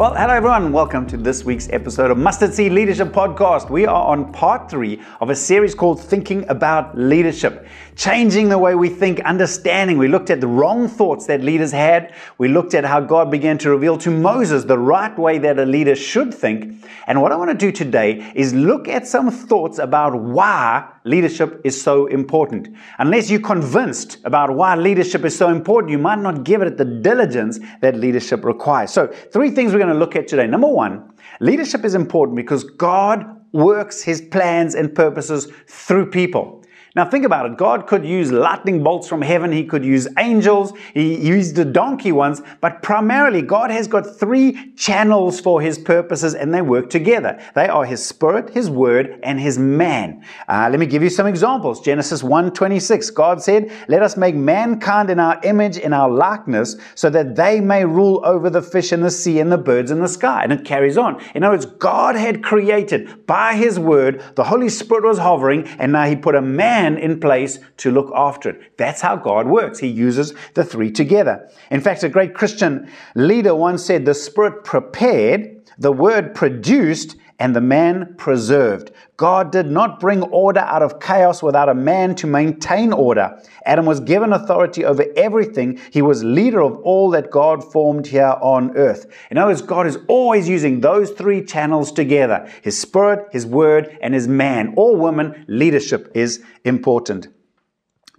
Well, hello everyone. Welcome to this week's episode of Mustard Seed Leadership Podcast. We are on part three of a series called Thinking About Leadership, changing the way we think, understanding. We looked at the wrong thoughts that leaders had. We looked at how God began to reveal to Moses the right way that a leader should think. And what I want to do today is look at some thoughts about why leadership is so important. Unless you're convinced about why leadership is so important, you might not give it the diligence that leadership requires. So, three things we're going to look at today. Number one, leadership is important because God works his plans and purposes through people. Now think about it. God could use lightning bolts from heaven. He could use angels. He used the donkey ones. But primarily, God has got three channels for His purposes and they work together. They are His Spirit, His Word, and His man. Uh, let me give you some examples. Genesis 1.26. God said, let us make mankind in our image, in our likeness, so that they may rule over the fish in the sea and the birds in the sky. And it carries on. In other words, God had created by His Word. The Holy Spirit was hovering and now He put a man man in place to look after it. That's how God works. He uses the three together. In fact, a great Christian leader once said, The Spirit prepared, the Word produced, and the man preserved. God did not bring order out of chaos without a man to maintain order. Adam was given authority over everything. He was leader of all that God formed here on earth. In other words, God is always using those three channels together His Spirit, His Word, and His man. All women, leadership is important.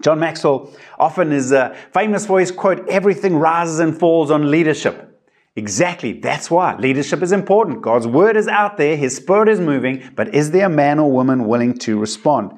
John Maxwell often is uh, famous for his quote, everything rises and falls on leadership. Exactly. That's why leadership is important. God's word is out there, His spirit is moving, but is there a man or woman willing to respond?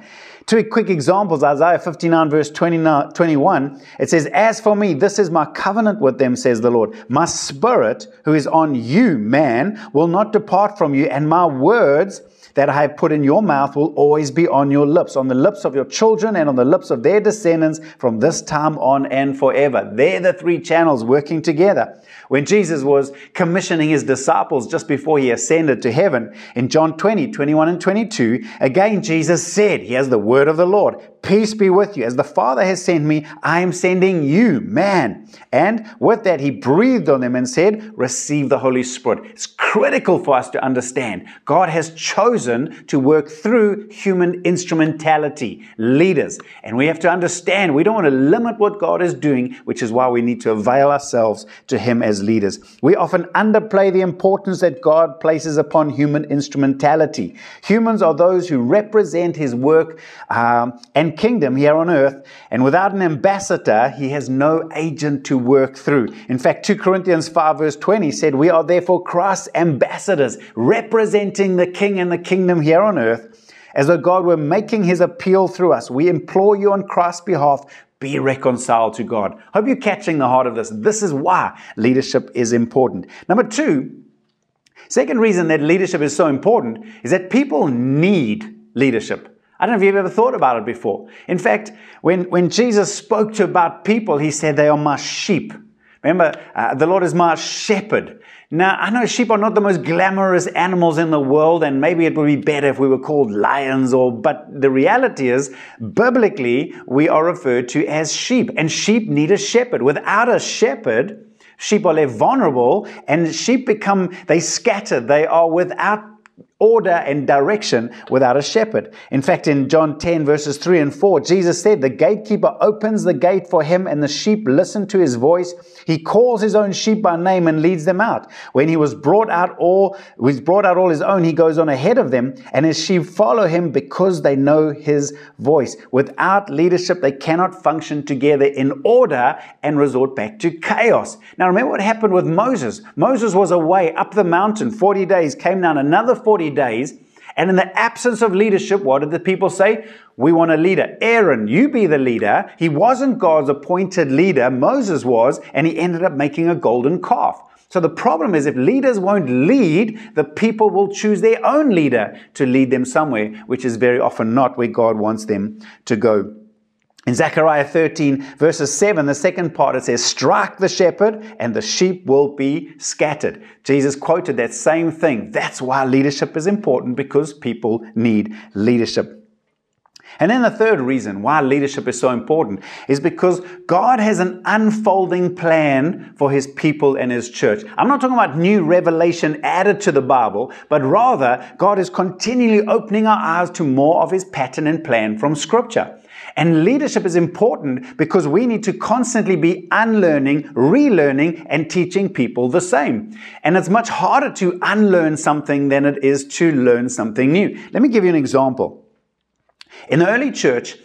Two quick examples Isaiah 59, verse 21. It says, As for me, this is my covenant with them, says the Lord. My spirit, who is on you, man, will not depart from you, and my words that I have put in your mouth will always be on your lips, on the lips of your children and on the lips of their descendants from this time on and forever. They're the three channels working together. When Jesus was commissioning his disciples just before he ascended to heaven, in John 20, 21 and 22, again Jesus said, Here's the word of the Lord. Peace be with you. As the Father has sent me, I am sending you, man. And with that, he breathed on them and said, Receive the Holy Spirit. It's critical for us to understand. God has chosen to work through human instrumentality, leaders. And we have to understand we don't want to limit what God is doing, which is why we need to avail ourselves to Him as leaders. We often underplay the importance that God places upon human instrumentality. Humans are those who represent His work um, and kingdom here on earth, and without an ambassador, he has no agent to work through. In fact, 2 Corinthians 5, verse 20 said, We are therefore Christ's ambassadors, representing the king and the kingdom here on earth, as though God were making his appeal through us. We implore you on Christ's behalf, be reconciled to God. Hope you're catching the heart of this. This is why leadership is important. Number two, second reason that leadership is so important is that people need leadership. I don't know if you've ever thought about it before. In fact, when, when Jesus spoke to about people, he said, They are my sheep. Remember, uh, the Lord is my shepherd. Now, I know sheep are not the most glamorous animals in the world, and maybe it would be better if we were called lions, or, but the reality is, biblically, we are referred to as sheep, and sheep need a shepherd. Without a shepherd, sheep are left vulnerable, and sheep become, they scatter, they are without order and direction without a shepherd. In fact, in John 10, verses 3 and 4, Jesus said, The gatekeeper opens the gate for him, and the sheep listen to his voice. He calls his own sheep by name and leads them out. When he was brought out all, was brought out all his own, he goes on ahead of them, and his sheep follow him because they know his voice. Without leadership, they cannot function together in order and resort back to chaos. Now, remember what happened with Moses. Moses was away up the mountain 40 days, came down another 40 days. And in the absence of leadership, what did the people say? We want a leader. Aaron, you be the leader. He wasn't God's appointed leader, Moses was, and he ended up making a golden calf. So the problem is if leaders won't lead, the people will choose their own leader to lead them somewhere, which is very often not where God wants them to go. In Zechariah 13, verses 7, the second part, it says, Strike the shepherd, and the sheep will be scattered. Jesus quoted that same thing. That's why leadership is important because people need leadership. And then the third reason why leadership is so important is because God has an unfolding plan for his people and his church. I'm not talking about new revelation added to the Bible, but rather God is continually opening our eyes to more of his pattern and plan from scripture. And leadership is important because we need to constantly be unlearning, relearning, and teaching people the same. And it's much harder to unlearn something than it is to learn something new. Let me give you an example. In the early church,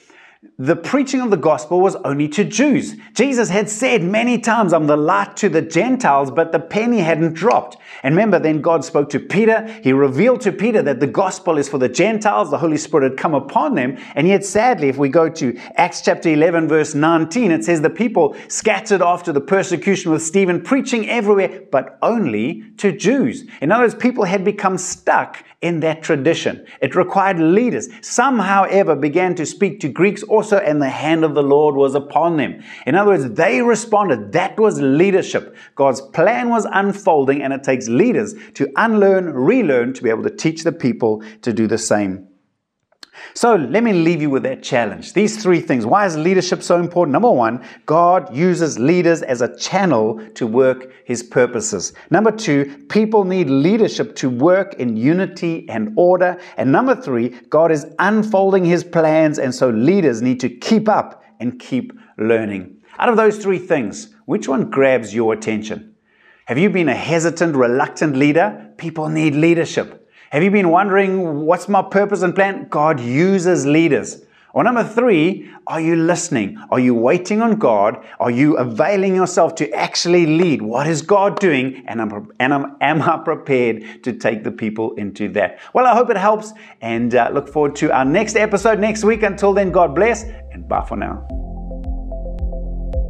the preaching of the gospel was only to Jews. Jesus had said many times, I'm the light to the Gentiles, but the penny hadn't dropped. And remember, then God spoke to Peter. He revealed to Peter that the gospel is for the Gentiles. The Holy Spirit had come upon them. And yet, sadly, if we go to Acts chapter 11, verse 19, it says the people scattered after the persecution with Stephen, preaching everywhere, but only to Jews. In other words, people had become stuck in that tradition. It required leaders. Some, however, began to speak to Greeks also, and the hand of the Lord was upon them. In other words, they responded. That was leadership. God's plan was unfolding, and it takes leaders to unlearn, relearn, to be able to teach the people to do the same. So let me leave you with that challenge. These three things. Why is leadership so important? Number one, God uses leaders as a channel to work his purposes. Number two, people need leadership to work in unity and order. And number three, God is unfolding his plans, and so leaders need to keep up and keep learning. Out of those three things, which one grabs your attention? Have you been a hesitant, reluctant leader? People need leadership. Have you been wondering what's my purpose and plan? God uses leaders. Or number three, are you listening? Are you waiting on God? Are you availing yourself to actually lead? What is God doing? And, I'm, and I'm, am I prepared to take the people into that? Well, I hope it helps and uh, look forward to our next episode next week. Until then, God bless and bye for now.